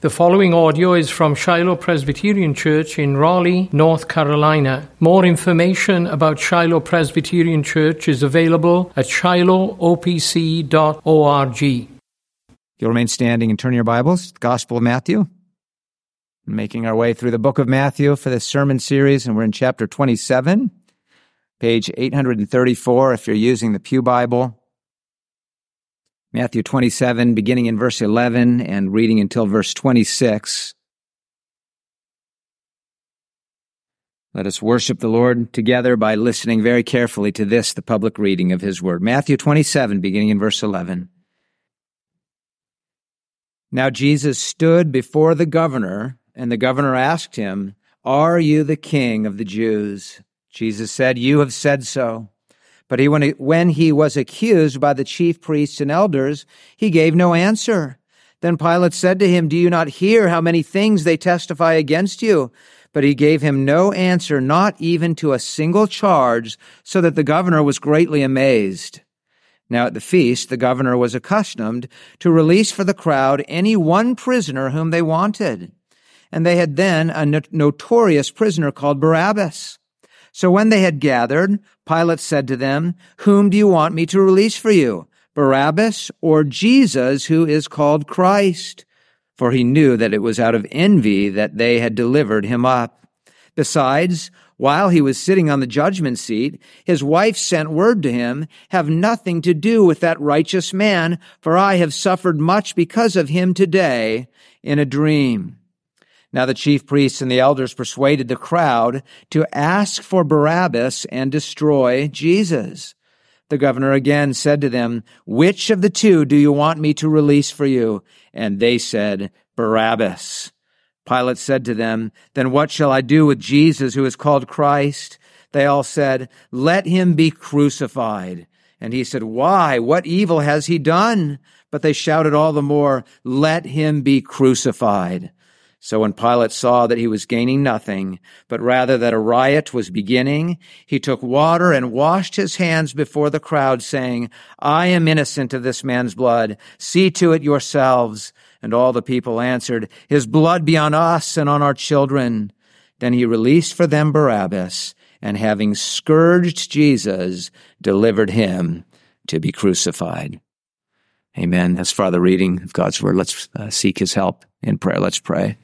The following audio is from Shiloh Presbyterian Church in Raleigh, North Carolina. More information about Shiloh Presbyterian Church is available at shilohopc.org. You'll remain standing and turn your Bibles, the Gospel of Matthew. Making our way through the book of Matthew for this sermon series, and we're in chapter 27, page 834 if you're using the Pew Bible. Matthew 27, beginning in verse 11 and reading until verse 26. Let us worship the Lord together by listening very carefully to this, the public reading of His Word. Matthew 27, beginning in verse 11. Now Jesus stood before the governor, and the governor asked him, Are you the king of the Jews? Jesus said, You have said so. But he, when, he, when he was accused by the chief priests and elders, he gave no answer. Then Pilate said to him, Do you not hear how many things they testify against you? But he gave him no answer, not even to a single charge, so that the governor was greatly amazed. Now at the feast, the governor was accustomed to release for the crowd any one prisoner whom they wanted. And they had then a notorious prisoner called Barabbas. So when they had gathered, Pilate said to them, Whom do you want me to release for you? Barabbas or Jesus, who is called Christ? For he knew that it was out of envy that they had delivered him up. Besides, while he was sitting on the judgment seat, his wife sent word to him, Have nothing to do with that righteous man, for I have suffered much because of him today in a dream. Now the chief priests and the elders persuaded the crowd to ask for Barabbas and destroy Jesus. The governor again said to them, Which of the two do you want me to release for you? And they said, Barabbas. Pilate said to them, Then what shall I do with Jesus who is called Christ? They all said, Let him be crucified. And he said, Why? What evil has he done? But they shouted all the more, Let him be crucified. So when Pilate saw that he was gaining nothing, but rather that a riot was beginning, he took water and washed his hands before the crowd, saying, I am innocent of this man's blood. See to it yourselves. And all the people answered, His blood be on us and on our children. Then he released for them Barabbas, and having scourged Jesus, delivered him to be crucified. Amen. That's far the reading of God's word. Let's uh, seek his help in prayer. Let's pray.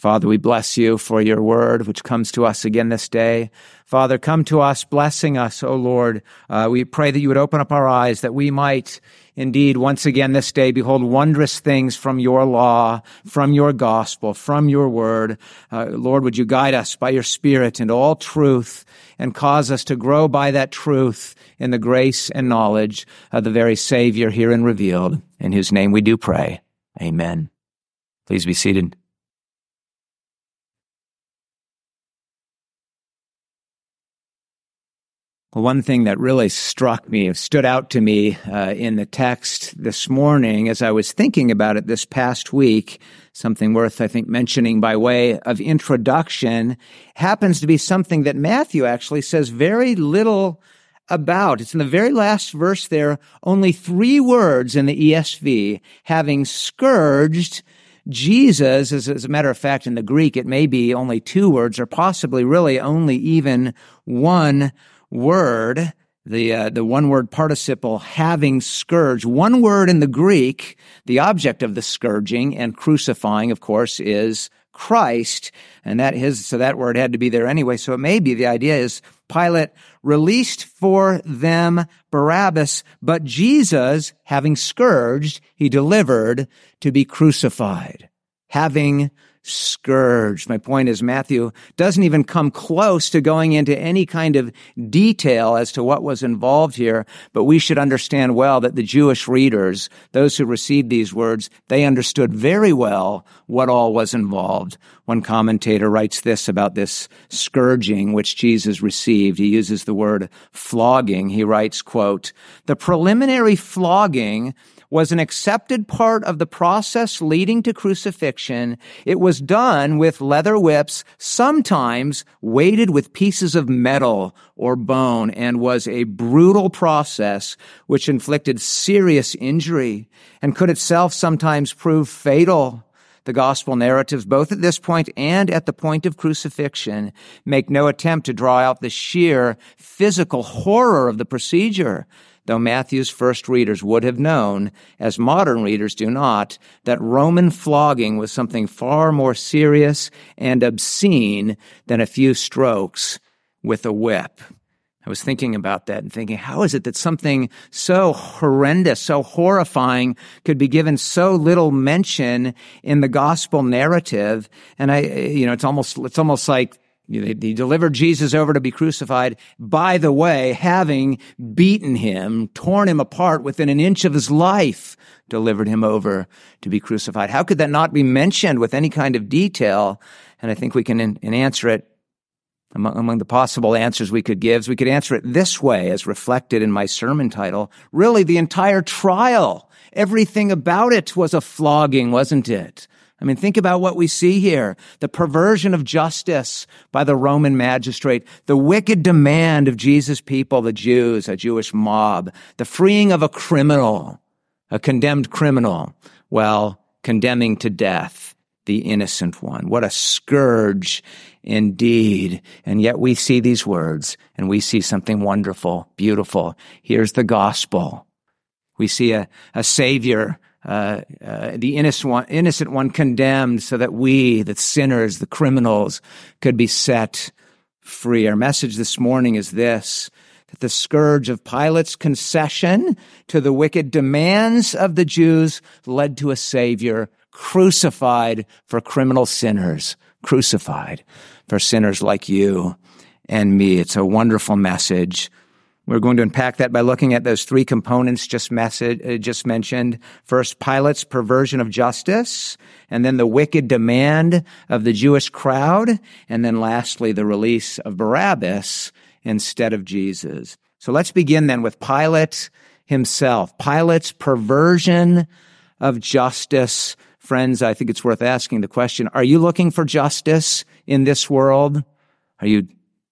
Father, we bless you for your word, which comes to us again this day. Father, come to us, blessing us, O Lord. Uh, we pray that you would open up our eyes, that we might indeed once again this day behold wondrous things from your law, from your gospel, from your word. Uh, Lord, would you guide us by your spirit into all truth and cause us to grow by that truth in the grace and knowledge of the very Savior herein revealed, in whose name we do pray. Amen. Please be seated. One thing that really struck me, stood out to me uh, in the text this morning as I was thinking about it this past week, something worth, I think, mentioning by way of introduction, happens to be something that Matthew actually says very little about. It's in the very last verse there, only three words in the ESV, having scourged Jesus, as, as, a matter of fact, in the Greek, it may be only two words or possibly really only even one word, the uh, the one word participle having scourged. One word in the Greek, the object of the scourging and crucifying, of course, is Christ, and that his so that word had to be there anyway. So it may be the idea is Pilate released for them Barabbas, but Jesus, having scourged, he delivered to be crucified, having scourged. My point is Matthew doesn't even come close to going into any kind of detail as to what was involved here, but we should understand well that the Jewish readers, those who received these words, they understood very well what all was involved. One commentator writes this about this scourging which Jesus received. He uses the word flogging. He writes, quote, the preliminary flogging was an accepted part of the process leading to crucifixion. It was done with leather whips, sometimes weighted with pieces of metal or bone, and was a brutal process which inflicted serious injury and could itself sometimes prove fatal. The gospel narratives, both at this point and at the point of crucifixion, make no attempt to draw out the sheer physical horror of the procedure though Matthew's first readers would have known, as modern readers do not, that Roman flogging was something far more serious and obscene than a few strokes with a whip. I was thinking about that and thinking, how is it that something so horrendous, so horrifying could be given so little mention in the gospel narrative? And I, you know, it's almost, it's almost like he delivered Jesus over to be crucified. By the way, having beaten him, torn him apart within an inch of his life, delivered him over to be crucified. How could that not be mentioned with any kind of detail? And I think we can in, in answer it among, among the possible answers we could give. We could answer it this way, as reflected in my sermon title. Really, the entire trial, everything about it was a flogging, wasn't it? I mean, think about what we see here. The perversion of justice by the Roman magistrate, the wicked demand of Jesus' people, the Jews, a Jewish mob, the freeing of a criminal, a condemned criminal, while condemning to death the innocent one. What a scourge indeed. And yet we see these words and we see something wonderful, beautiful. Here's the gospel. We see a, a savior uh, uh, the innocent one, innocent one condemned so that we, the sinners, the criminals, could be set free. Our message this morning is this that the scourge of Pilate's concession to the wicked demands of the Jews led to a Savior crucified for criminal sinners, crucified for sinners like you and me. It's a wonderful message. We're going to unpack that by looking at those three components just, message, uh, just mentioned. First, Pilate's perversion of justice, and then the wicked demand of the Jewish crowd, and then lastly, the release of Barabbas instead of Jesus. So let's begin then with Pilate himself. Pilate's perversion of justice. Friends, I think it's worth asking the question, are you looking for justice in this world? Are you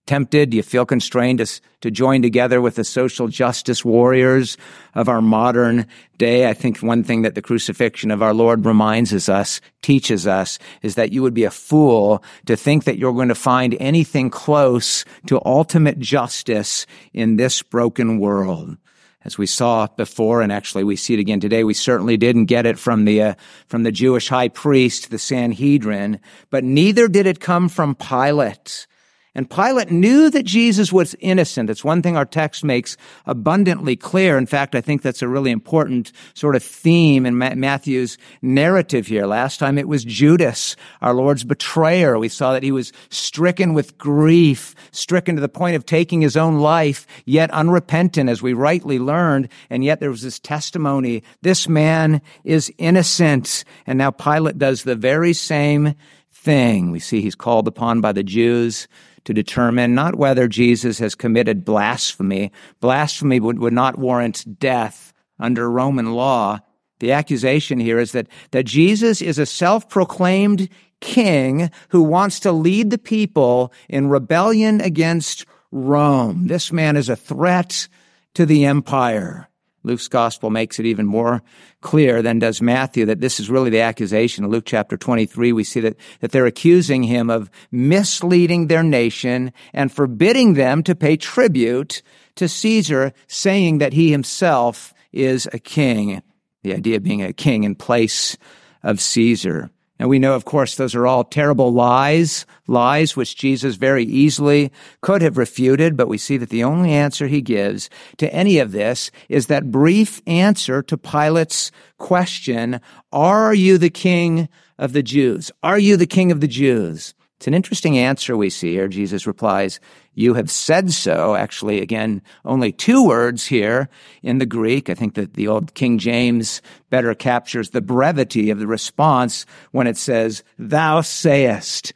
tempted? Do you feel constrained to, to join together with the social justice warriors of our modern day? I think one thing that the crucifixion of our Lord reminds us, teaches us, is that you would be a fool to think that you're going to find anything close to ultimate justice in this broken world as we saw before, and actually we see it again today. We certainly didn't get it from the uh, from the Jewish high priest, the Sanhedrin, but neither did it come from Pilate. And Pilate knew that Jesus was innocent. That's one thing our text makes abundantly clear. In fact, I think that's a really important sort of theme in Matthew's narrative here. Last time it was Judas, our Lord's betrayer. We saw that he was stricken with grief, stricken to the point of taking his own life, yet unrepentant, as we rightly learned. And yet there was this testimony. This man is innocent. And now Pilate does the very same thing. We see he's called upon by the Jews to determine not whether Jesus has committed blasphemy. Blasphemy would, would not warrant death under Roman law. The accusation here is that, that Jesus is a self-proclaimed king who wants to lead the people in rebellion against Rome. This man is a threat to the empire. Luke's gospel makes it even more clear than does Matthew that this is really the accusation. In Luke chapter 23, we see that, that they're accusing him of misleading their nation and forbidding them to pay tribute to Caesar, saying that he himself is a king. The idea of being a king in place of Caesar. And we know, of course, those are all terrible lies, lies which Jesus very easily could have refuted, but we see that the only answer he gives to any of this is that brief answer to Pilate's question, Are you the king of the Jews? Are you the king of the Jews? It's an interesting answer we see here. Jesus replies, You have said so. Actually, again, only two words here in the Greek. I think that the old King James better captures the brevity of the response when it says, Thou sayest,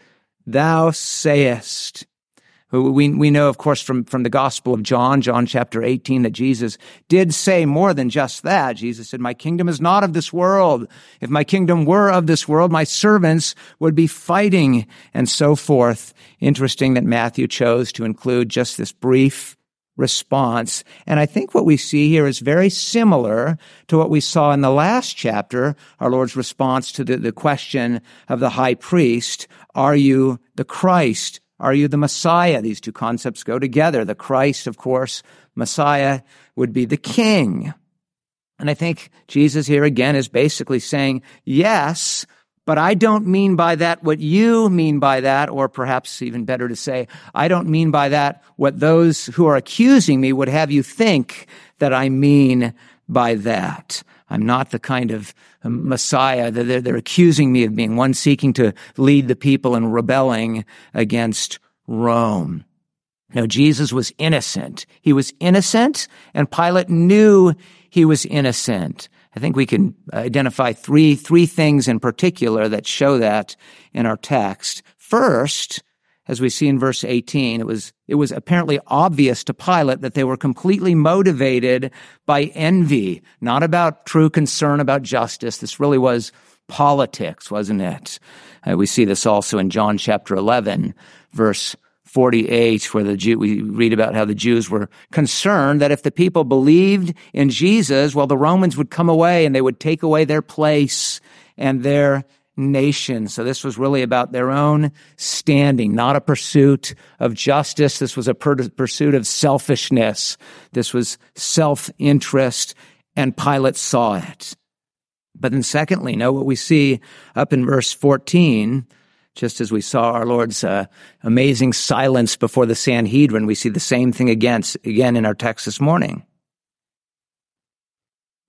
Thou sayest. We, we know, of course, from, from the Gospel of John, John chapter 18, that Jesus did say more than just that. Jesus said, My kingdom is not of this world. If my kingdom were of this world, my servants would be fighting and so forth. Interesting that Matthew chose to include just this brief response. And I think what we see here is very similar to what we saw in the last chapter, our Lord's response to the, the question of the high priest. Are you the Christ? Are you the Messiah? These two concepts go together. The Christ, of course, Messiah would be the king. And I think Jesus here again is basically saying, yes, but I don't mean by that what you mean by that, or perhaps even better to say, I don't mean by that what those who are accusing me would have you think that I mean by that. I'm not the kind of um, Messiah that they're, they're accusing me of being, one seeking to lead the people and rebelling against Rome. No, Jesus was innocent. He was innocent, and Pilate knew he was innocent. I think we can identify three, three things in particular that show that in our text. First, as we see in verse 18, it was, it was apparently obvious to Pilate that they were completely motivated by envy, not about true concern about justice. This really was politics, wasn't it? Uh, we see this also in John chapter 11, verse 48, where the Jew, we read about how the Jews were concerned that if the people believed in Jesus, well, the Romans would come away and they would take away their place and their nation. So this was really about their own standing, not a pursuit of justice. This was a pursuit of selfishness. This was self-interest and Pilate saw it. But then secondly, know what we see up in verse 14, just as we saw our Lord's uh, amazing silence before the Sanhedrin, we see the same thing again, again in our text this morning.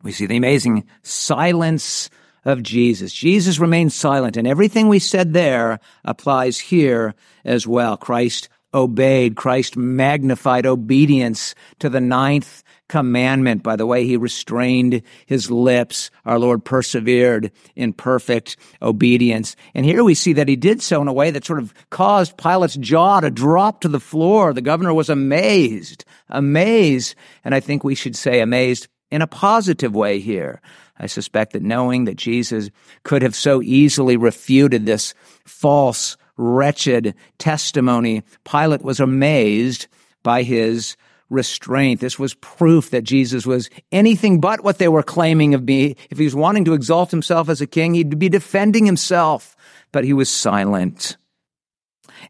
We see the amazing silence of Jesus. Jesus remained silent, and everything we said there applies here as well. Christ obeyed. Christ magnified obedience to the ninth commandment by the way he restrained his lips. Our Lord persevered in perfect obedience. And here we see that he did so in a way that sort of caused Pilate's jaw to drop to the floor. The governor was amazed, amazed. And I think we should say amazed in a positive way here. I suspect that knowing that Jesus could have so easily refuted this false, wretched testimony, Pilate was amazed by his restraint. This was proof that Jesus was anything but what they were claiming of me. If he was wanting to exalt himself as a king, he'd be defending himself, but he was silent.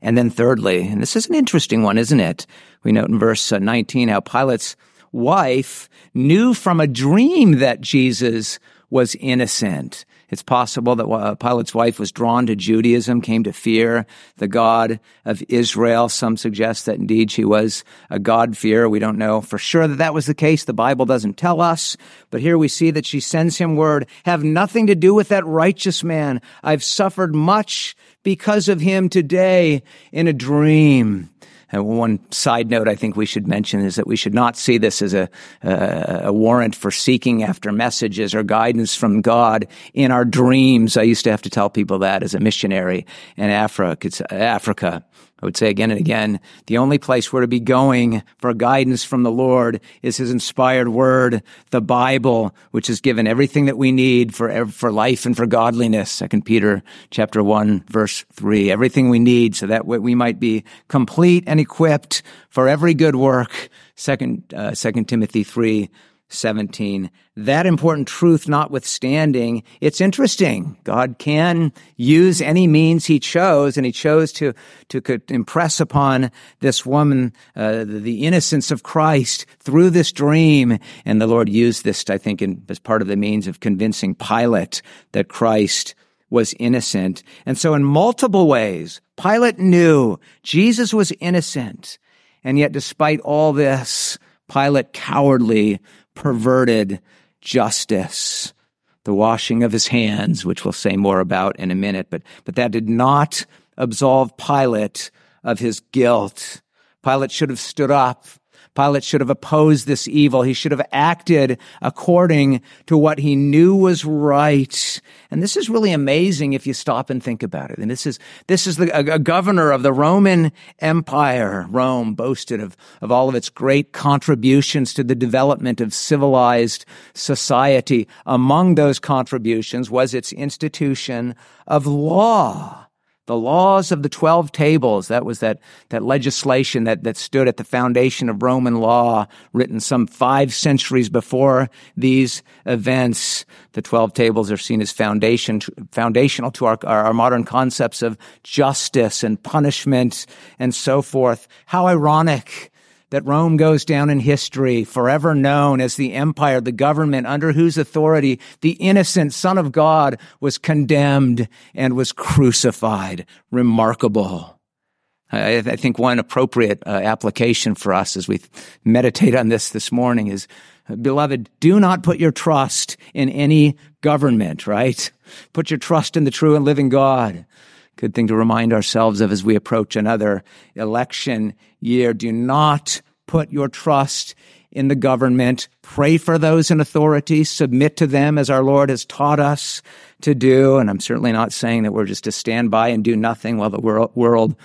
And then thirdly, and this is an interesting one, isn't it? We note in verse uh, 19 how Pilate's wife knew from a dream that Jesus was innocent. It's possible that uh, Pilate's wife was drawn to Judaism, came to fear the God of Israel. Some suggest that indeed she was a God-fearer. We don't know for sure that that was the case. The Bible doesn't tell us. But here we see that she sends him word, have nothing to do with that righteous man. I've suffered much because of him today in a dream. And one side note I think we should mention is that we should not see this as a, a, a warrant for seeking after messages or guidance from God in our dreams. I used to have to tell people that as a missionary in Africa. Africa. I would say again and again, the only place we're to be going for guidance from the Lord is His inspired word, the Bible, which has given everything that we need for, for life and for godliness. Second Peter chapter one, verse three. Everything we need so that we might be complete and equipped for every good work. Second, uh, Second Timothy three, 17. That important truth notwithstanding, it's interesting. God can use any means he chose, and he chose to, to impress upon this woman uh, the innocence of Christ through this dream. And the Lord used this, I think, in, as part of the means of convincing Pilate that Christ was innocent. And so in multiple ways, Pilate knew Jesus was innocent. And yet, despite all this, Pilate cowardly perverted justice, the washing of his hands, which we'll say more about in a minute, but, but that did not absolve Pilate of his guilt. Pilate should have stood up Pilate should have opposed this evil. He should have acted according to what he knew was right. And this is really amazing if you stop and think about it. And this is, this is the, a, a governor of the Roman Empire. Rome boasted of, of all of its great contributions to the development of civilized society. Among those contributions was its institution of law. The laws of the 12 tables. That was that, that legislation that, that stood at the foundation of Roman law, written some five centuries before these events. The 12 tables are seen as foundation, foundational to our, our modern concepts of justice and punishment and so forth. How ironic that Rome goes down in history, forever known as the empire, the government under whose authority the innocent Son of God was condemned and was crucified. Remarkable. I, I think one appropriate uh, application for us as we meditate on this this morning is, beloved, do not put your trust in any government, right? Put your trust in the true and living God. Good thing to remind ourselves of as we approach another election year. Do not put your trust in the government. Pray for those in authority. Submit to them as our Lord has taught us to do. And I'm certainly not saying that we're just to stand by and do nothing while the world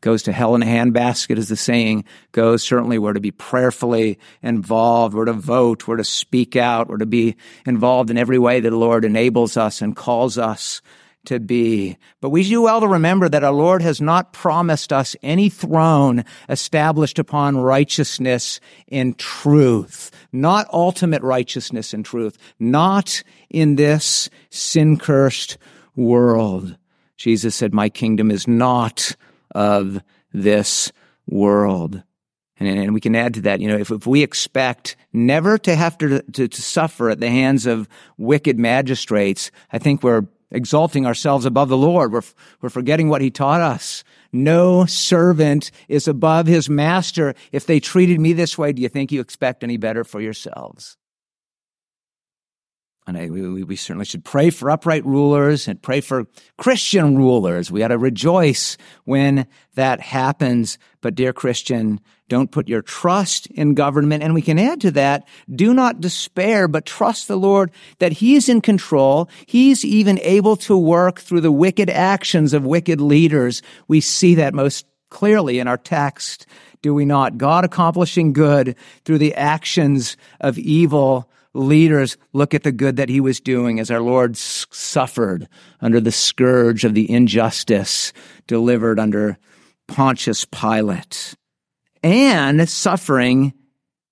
goes to hell in a handbasket, as the saying goes. Certainly we're to be prayerfully involved. We're to vote. We're to speak out. We're to be involved in every way that the Lord enables us and calls us to be. But we do well to remember that our Lord has not promised us any throne established upon righteousness in truth, not ultimate righteousness in truth, not in this sin cursed world. Jesus said, My kingdom is not of this world. And, and, we can add to that, you know, if, if we expect never to have to, to, to suffer at the hands of wicked magistrates, I think we're exalting ourselves above the Lord. We're, we're forgetting what he taught us. No servant is above his master. If they treated me this way, do you think you expect any better for yourselves? And I, we, we certainly should pray for upright rulers and pray for Christian rulers. We ought to rejoice when that happens. But dear Christian, don't put your trust in government. And we can add to that, do not despair, but trust the Lord that He is in control. He's even able to work through the wicked actions of wicked leaders. We see that most clearly in our text, do we not? God accomplishing good through the actions of evil leaders look at the good that he was doing as our Lord suffered under the scourge of the injustice delivered under Pontius Pilate and suffering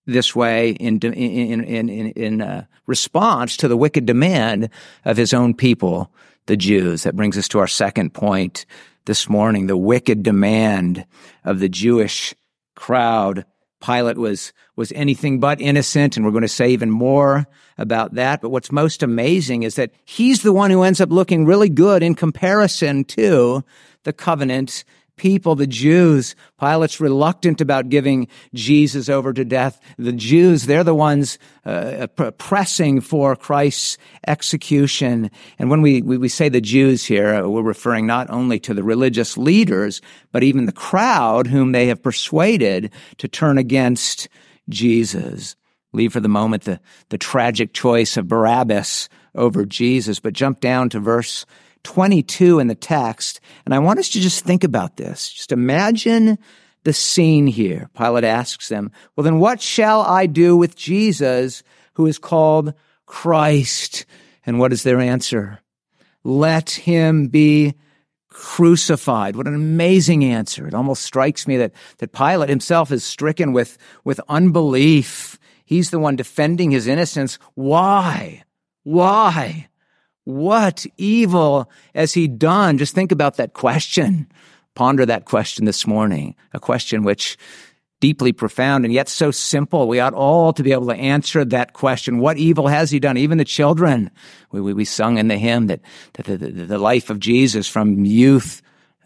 this way in, in, in, in, in uh, response to the wicked demand of his own people, the Jews. That brings us to our second point this morning, the wicked demand of the Jewish crowd Pilate was, was anything but innocent, and we're going to say even more about that. But what's most amazing is that he's the one who ends up looking really good in comparison to the covenant people, the Jews. Pilate's reluctant about giving Jesus over to death. The Jews, they're the ones uh, pressing for Christ's execution. And when we, we, we say the Jews here, uh, we're referring not only to the religious leaders, but even the crowd whom they have persuaded to turn against Jesus. Leave for the moment the, the tragic choice of Barabbas over Jesus, but jump down to verse 22 in the text. And I want us to just think about this. Just imagine the scene here. Pilate asks them, well, then what shall I do with Jesus who is called Christ? And what is their answer? Let him be crucified. What an amazing answer. It almost strikes me that, that Pilate himself is stricken with, with unbelief. He's the one defending his innocence. Why? Why? What evil has he done? Just think about that question. Ponder that question this morning. A question which deeply profound and yet so simple. We ought all to be able to answer that question. What evil has he done? Even the children. We, we, we sung in the hymn that, that the, the, the life of Jesus from youth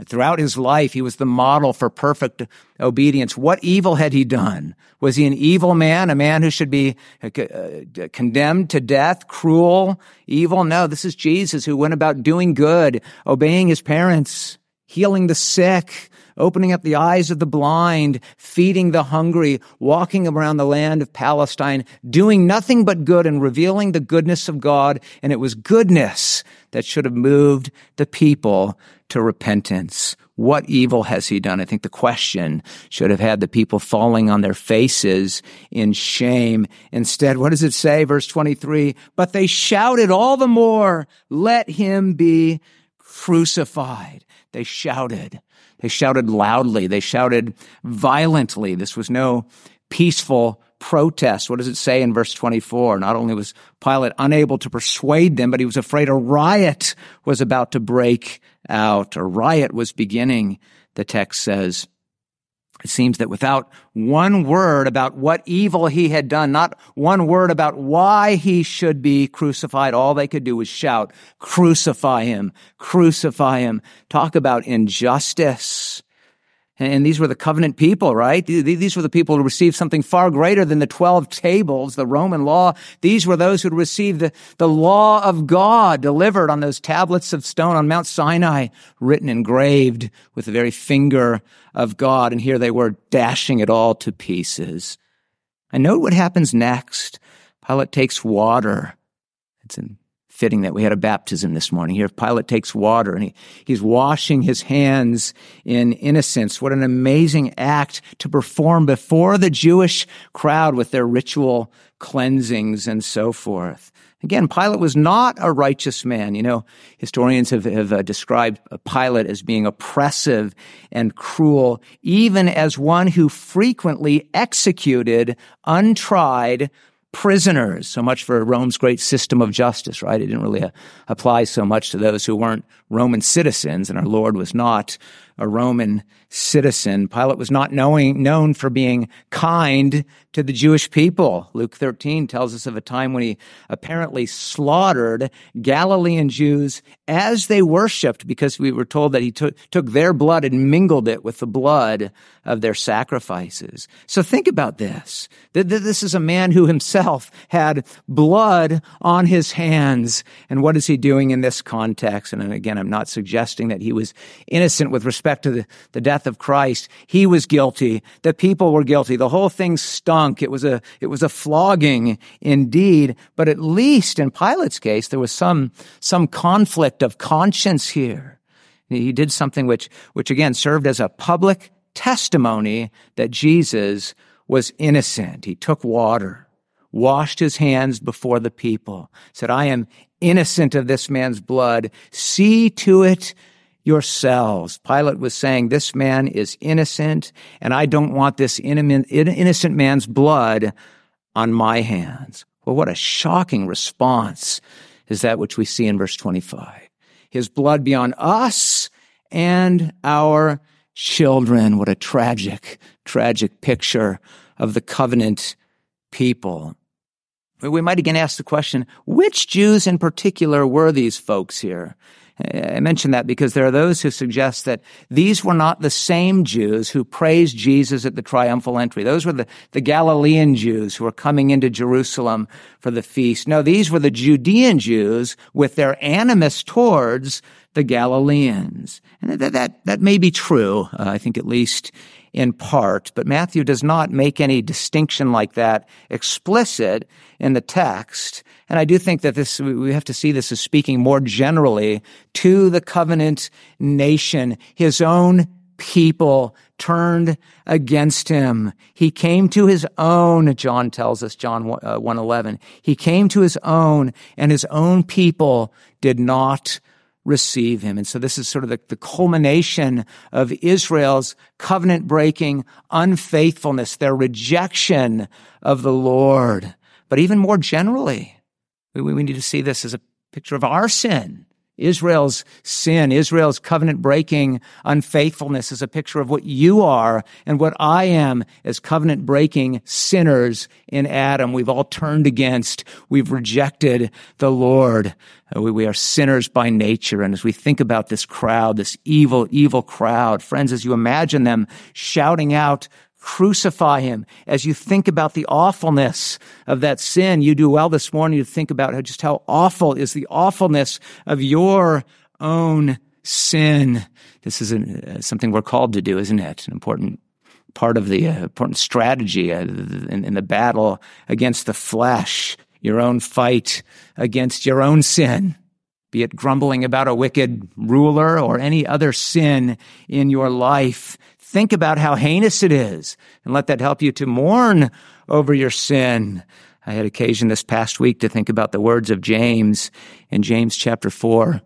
Throughout his life, he was the model for perfect obedience. What evil had he done? Was he an evil man, a man who should be uh, uh, condemned to death, cruel, evil? No, this is Jesus who went about doing good, obeying his parents, healing the sick, opening up the eyes of the blind, feeding the hungry, walking around the land of Palestine, doing nothing but good and revealing the goodness of God. And it was goodness that should have moved the people to repentance. What evil has he done? I think the question should have had the people falling on their faces in shame. Instead, what does it say? Verse 23, but they shouted all the more, let him be crucified. They shouted. They shouted loudly. They shouted violently. This was no peaceful protest. What does it say in verse 24? Not only was Pilate unable to persuade them, but he was afraid a riot was about to break out. A riot was beginning, the text says. It seems that without one word about what evil he had done, not one word about why he should be crucified, all they could do was shout, crucify him, crucify him. Talk about injustice. And these were the covenant people, right? These were the people who received something far greater than the 12 tables, the Roman law. These were those who received the, the law of God delivered on those tablets of stone on Mount Sinai, written, engraved with the very finger of God. And here they were dashing it all to pieces. And note what happens next. Pilate takes water. It's in fitting that we had a baptism this morning. Here, Pilate takes water and he, he's washing his hands in innocence. What an amazing act to perform before the Jewish crowd with their ritual cleansings and so forth. Again, Pilate was not a righteous man. You know, historians have, have uh, described Pilate as being oppressive and cruel, even as one who frequently executed untried prisoners. So much for Rome's great system of justice, right? It didn't really uh, apply so much to those who weren't Roman citizens, and our Lord was not a Roman citizen. Pilate was not knowing, known for being kind to the Jewish people. Luke 13 tells us of a time when he apparently slaughtered Galilean Jews as they worshiped because we were told that he took, took their blood and mingled it with the blood of their sacrifices. So think about this. This is a man who himself had blood on his hands. And what is he doing in this context? And again, I'm not suggesting that he was innocent with respect to the, the death of Christ. He was guilty. The people were guilty. The whole thing stunk. It was a, it was a flogging indeed. But at least in Pilate's case, there was some, some conflict of conscience here. He did something which, which again served as a public testimony that Jesus was innocent. He took water, washed his hands before the people, said, I am innocent of this man's blood. See to it yourselves. Pilate was saying, This man is innocent, and I don't want this innocent man's blood on my hands. Well, what a shocking response is that which we see in verse 25. His blood be on us and our children. What a tragic, tragic picture of the covenant people. We might again ask the question, which Jews in particular were these folks here? I mention that because there are those who suggest that these were not the same Jews who praised Jesus at the triumphal entry. Those were the, the Galilean Jews who were coming into Jerusalem for the feast. No, these were the Judean Jews with their animus towards the Galileans. And that, that, that may be true, uh, I think at least in part, but Matthew does not make any distinction like that explicit in the text. And I do think that this, we have to see this as speaking more generally to the covenant nation, his own people turned against him. He came to his own, John tells us, John 111. Uh, he came to his own and his own people did not receive him. And so this is sort of the, the culmination of Israel's covenant breaking unfaithfulness, their rejection of the Lord. But even more generally, we, we need to see this as a picture of our sin. Israel's sin, Israel's covenant breaking unfaithfulness is a picture of what you are and what I am as covenant breaking sinners in Adam. We've all turned against. We've rejected the Lord. Uh, we, we are sinners by nature. And as we think about this crowd, this evil, evil crowd, friends, as you imagine them shouting out, Crucify him. As you think about the awfulness of that sin, you do well this morning to think about how, just how awful is the awfulness of your own sin. This is uh, something we're called to do, isn't it? An important part of the uh, important strategy uh, in, in the battle against the flesh, your own fight against your own sin be it grumbling about a wicked ruler or any other sin in your life. Think about how heinous it is and let that help you to mourn over your sin. I had occasion this past week to think about the words of James in James chapter 4.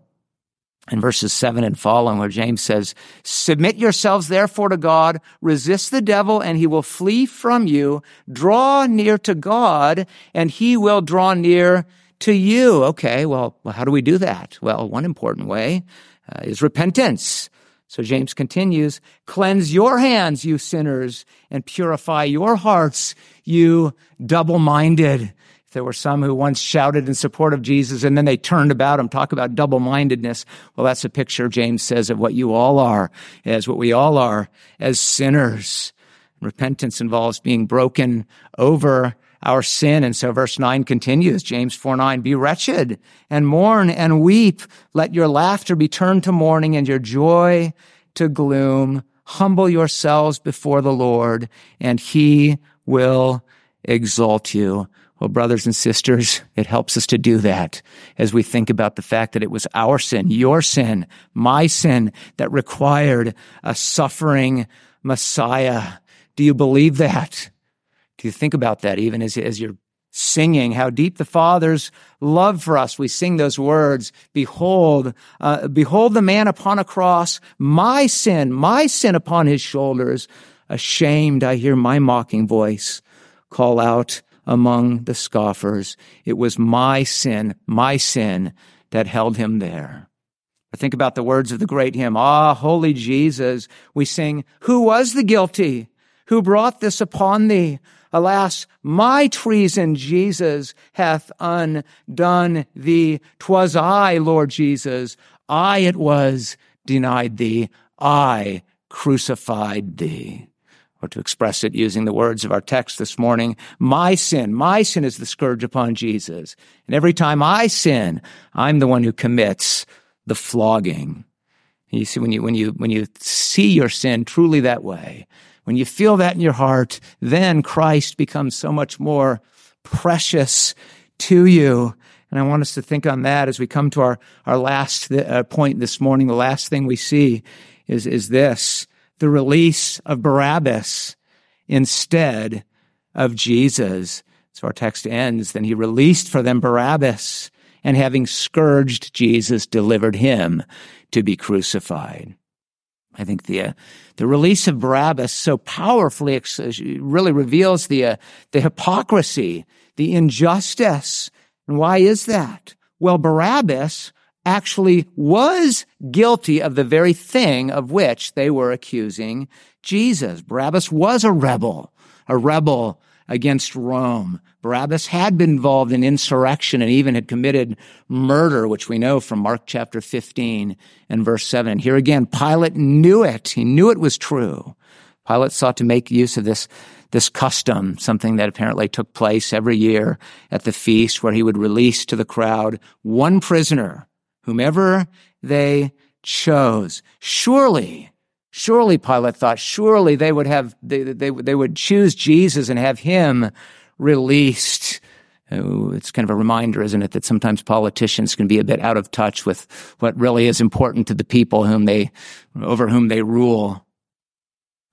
and verses 7 and following, where James says, Submit yourselves therefore to God, resist the devil, and he will flee from you. Draw near to God, and he will draw near to you. Okay, well, how do we do that? Well, one important way uh, is repentance. So James continues, Cleanse your hands, you sinners, and purify your hearts, you double minded. There were some who once shouted in support of Jesus and then they turned about him, talk about double mindedness. Well, that's a picture, James says, of what you all are, as what we all are as sinners. Repentance involves being broken over our sin. And so verse 9 continues, James 4 9, be wretched and mourn and weep. Let your laughter be turned to mourning and your joy to gloom. Humble yourselves before the Lord and he will exalt you. Well, brothers and sisters, it helps us to do that as we think about the fact that it was our sin, your sin, my sin that required a suffering Messiah. Do you believe that? You think about that even as, as you're singing how deep the Father's love for us? We sing those words, behold, uh, behold the man upon a cross, my sin, my sin upon his shoulders. Ashamed, I hear my mocking voice call out, among the scoffers. It was my sin, my sin that held him there. I think about the words of the great hymn, Ah, holy Jesus. We sing, Who was the guilty? Who brought this upon thee? Alas, my treason, Jesus, hath undone thee. Twas I, Lord Jesus. I it was denied thee. I crucified thee or to express it using the words of our text this morning, my sin, my sin is the scourge upon Jesus. And every time I sin, I'm the one who commits the flogging. You see, when you, when you, when you see your sin truly that way, when you feel that in your heart, then Christ becomes so much more precious to you. And I want us to think on that as we come to our, our last uh, point this morning. The last thing we see is, is this the release of Barabbas instead of Jesus. So our text ends, then he released for them Barabbas and having scourged Jesus, delivered him to be crucified. I think the uh, the release of Barabbas so powerfully ex- really reveals the uh, the hypocrisy, the injustice. And why is that? Well, Barabbas actually was guilty of the very thing of which they were accusing Jesus. Barabbas was a rebel, a rebel against Rome. Barabbas had been involved in insurrection and even had committed murder, which we know from Mark chapter 15 and verse 7. And here again, Pilate knew it. He knew it was true. Pilate sought to make use of this, this custom, something that apparently took place every year at the feast where he would release to the crowd one prisoner whomever they chose. Surely, surely Pilate thought, surely they would have, they, they, they would choose Jesus and have him released. it's kind of a reminder, isn't it, that sometimes politicians can be a bit out of touch with what really is important to the people whom they, over whom they rule.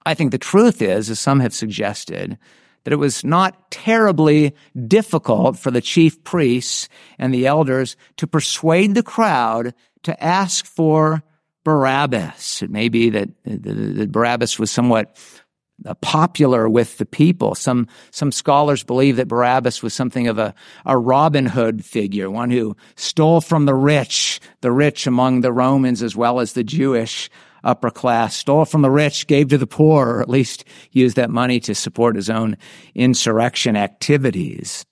I think the truth is, as some have suggested, that it was not terribly difficult for the chief priests and the elders to persuade the crowd to ask for Barabbas. It may be that, Barabbas was somewhat uh, Uh, popular with the people. Some, some scholars believe that Barabbas was something of a, a Robin Hood figure, one who stole from the rich, the rich among the Romans as well as the Jewish upper class, stole from the rich, gave to the poor, or at least used that money to support his own insurrection activities.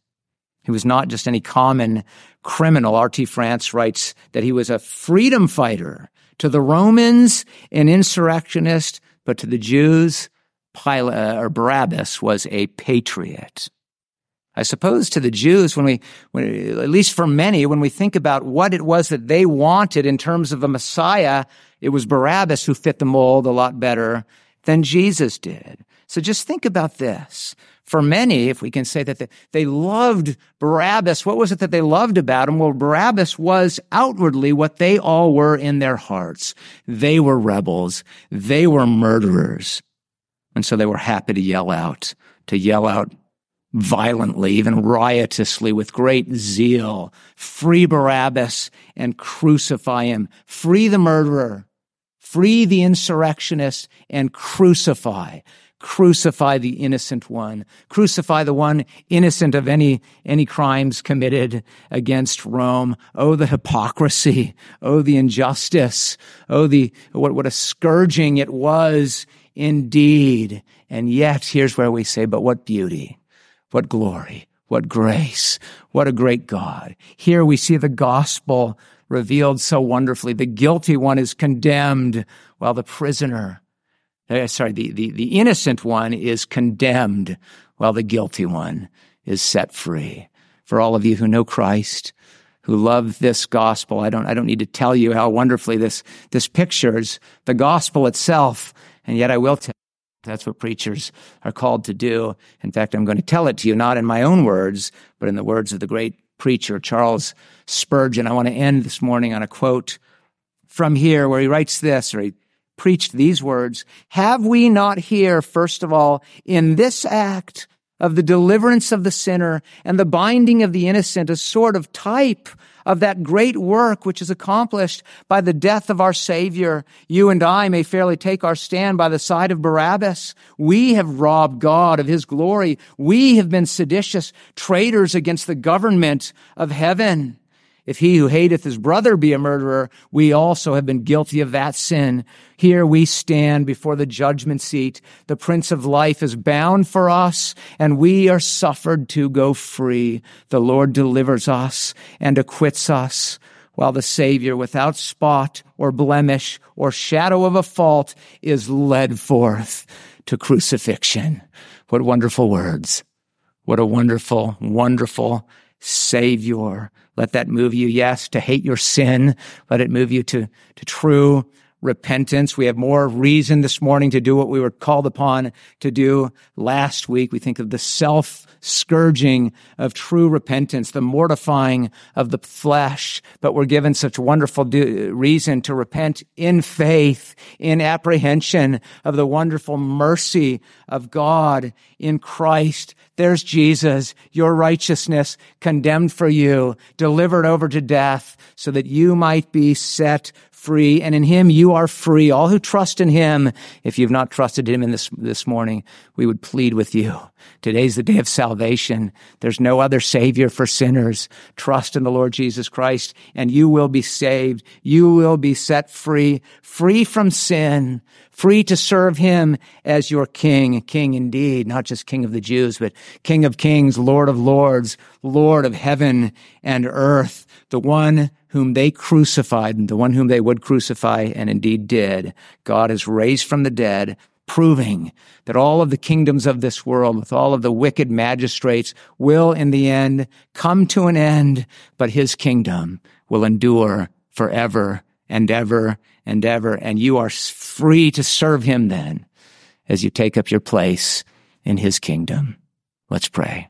He was not just any common criminal. R.T. France writes that he was a freedom fighter to the Romans, an insurrectionist, but to the Jews, Pilate, uh, or Barabbas was a patriot. I suppose to the Jews, when we, when, at least for many, when we think about what it was that they wanted in terms of a Messiah, it was Barabbas who fit the mold a lot better than Jesus did. So just think about this. For many, if we can say that they, they loved Barabbas, what was it that they loved about him? Well, Barabbas was outwardly what they all were in their hearts. They were rebels. They were murderers. And so they were happy to yell out, to yell out violently, even riotously, with great zeal. Free Barabbas and crucify him. Free the murderer. Free the insurrectionist and crucify. Crucify the innocent one. Crucify the one innocent of any, any crimes committed against Rome. Oh, the hypocrisy. Oh, the injustice. Oh, the, what, what a scourging it was indeed. And yet, here's where we say, but what beauty. What glory, what grace, what a great God. Here we see the gospel revealed so wonderfully. The guilty one is condemned while the prisoner, uh, sorry, the, the, the innocent one is condemned while the guilty one is set free. For all of you who know Christ, who love this gospel, I don't, I don't need to tell you how wonderfully this, this pictures the gospel itself. And yet I will tell that's what preachers are called to do. In fact, I'm going to tell it to you, not in my own words, but in the words of the great preacher, Charles Spurgeon. I want to end this morning on a quote from here where he writes this, or he preached these words. Have we not here, first of all, in this act of the deliverance of the sinner and the binding of the innocent, a sort of type of that great work which is accomplished by the death of our Savior. You and I may fairly take our stand by the side of Barabbas. We have robbed God of His glory. We have been seditious traitors against the government of heaven. If he who hateth his brother be a murderer, we also have been guilty of that sin. Here we stand before the judgment seat. The Prince of Life is bound for us, and we are suffered to go free. The Lord delivers us and acquits us, while the Savior, without spot or blemish or shadow of a fault, is led forth to crucifixion. What wonderful words. What a wonderful, wonderful Savior. Let that move you, yes, to hate your sin. Let it move you to, to true repentance. We have more reason this morning to do what we were called upon to do last week. We think of the self scourging of true repentance, the mortifying of the flesh, but we're given such wonderful do- reason to repent in faith, in apprehension of the wonderful mercy of God in Christ. There's Jesus, your righteousness condemned for you, delivered over to death so that you might be set free, and in him you are free. All who trust in him, if you've not trusted him in this, this morning, we would plead with you. Today's the day of salvation. There's no other savior for sinners. Trust in the Lord Jesus Christ, and you will be saved. You will be set free, free from sin, free to serve him as your king, king indeed, not just king of the Jews, but king of kings, lord of lords, lord of heaven and earth, the one whom they crucified and the one whom they would crucify and indeed did, God has raised from the dead, proving that all of the kingdoms of this world with all of the wicked magistrates will in the end come to an end, but his kingdom will endure forever and ever and ever. And you are free to serve him then as you take up your place in his kingdom. Let's pray.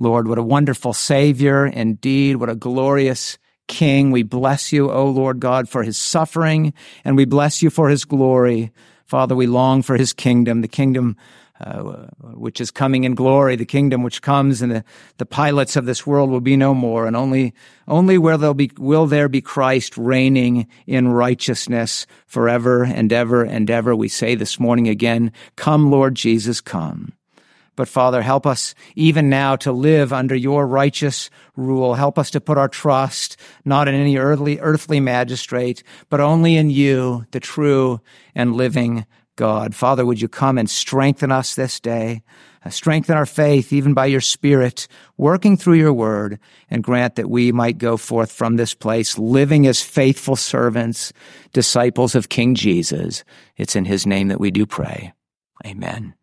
Lord, what a wonderful Savior indeed. What a glorious King. We bless you, O Lord God, for his suffering, and we bless you for his glory. Father, we long for his kingdom, the kingdom uh, which is coming in glory, the kingdom which comes, and the, the Pilates of this world will be no more, and only only where there'll be will there be Christ reigning in righteousness forever and ever and ever. We say this morning again, "Come, Lord Jesus, come." But Father, help us even now to live under your righteous rule. Help us to put our trust not in any earthly, earthly magistrate, but only in you, the true and living God. Father, would you come and strengthen us this day? Uh, strengthen our faith even by your spirit, working through your word and grant that we might go forth from this place living as faithful servants, disciples of King Jesus. It's in his name that we do pray. Amen.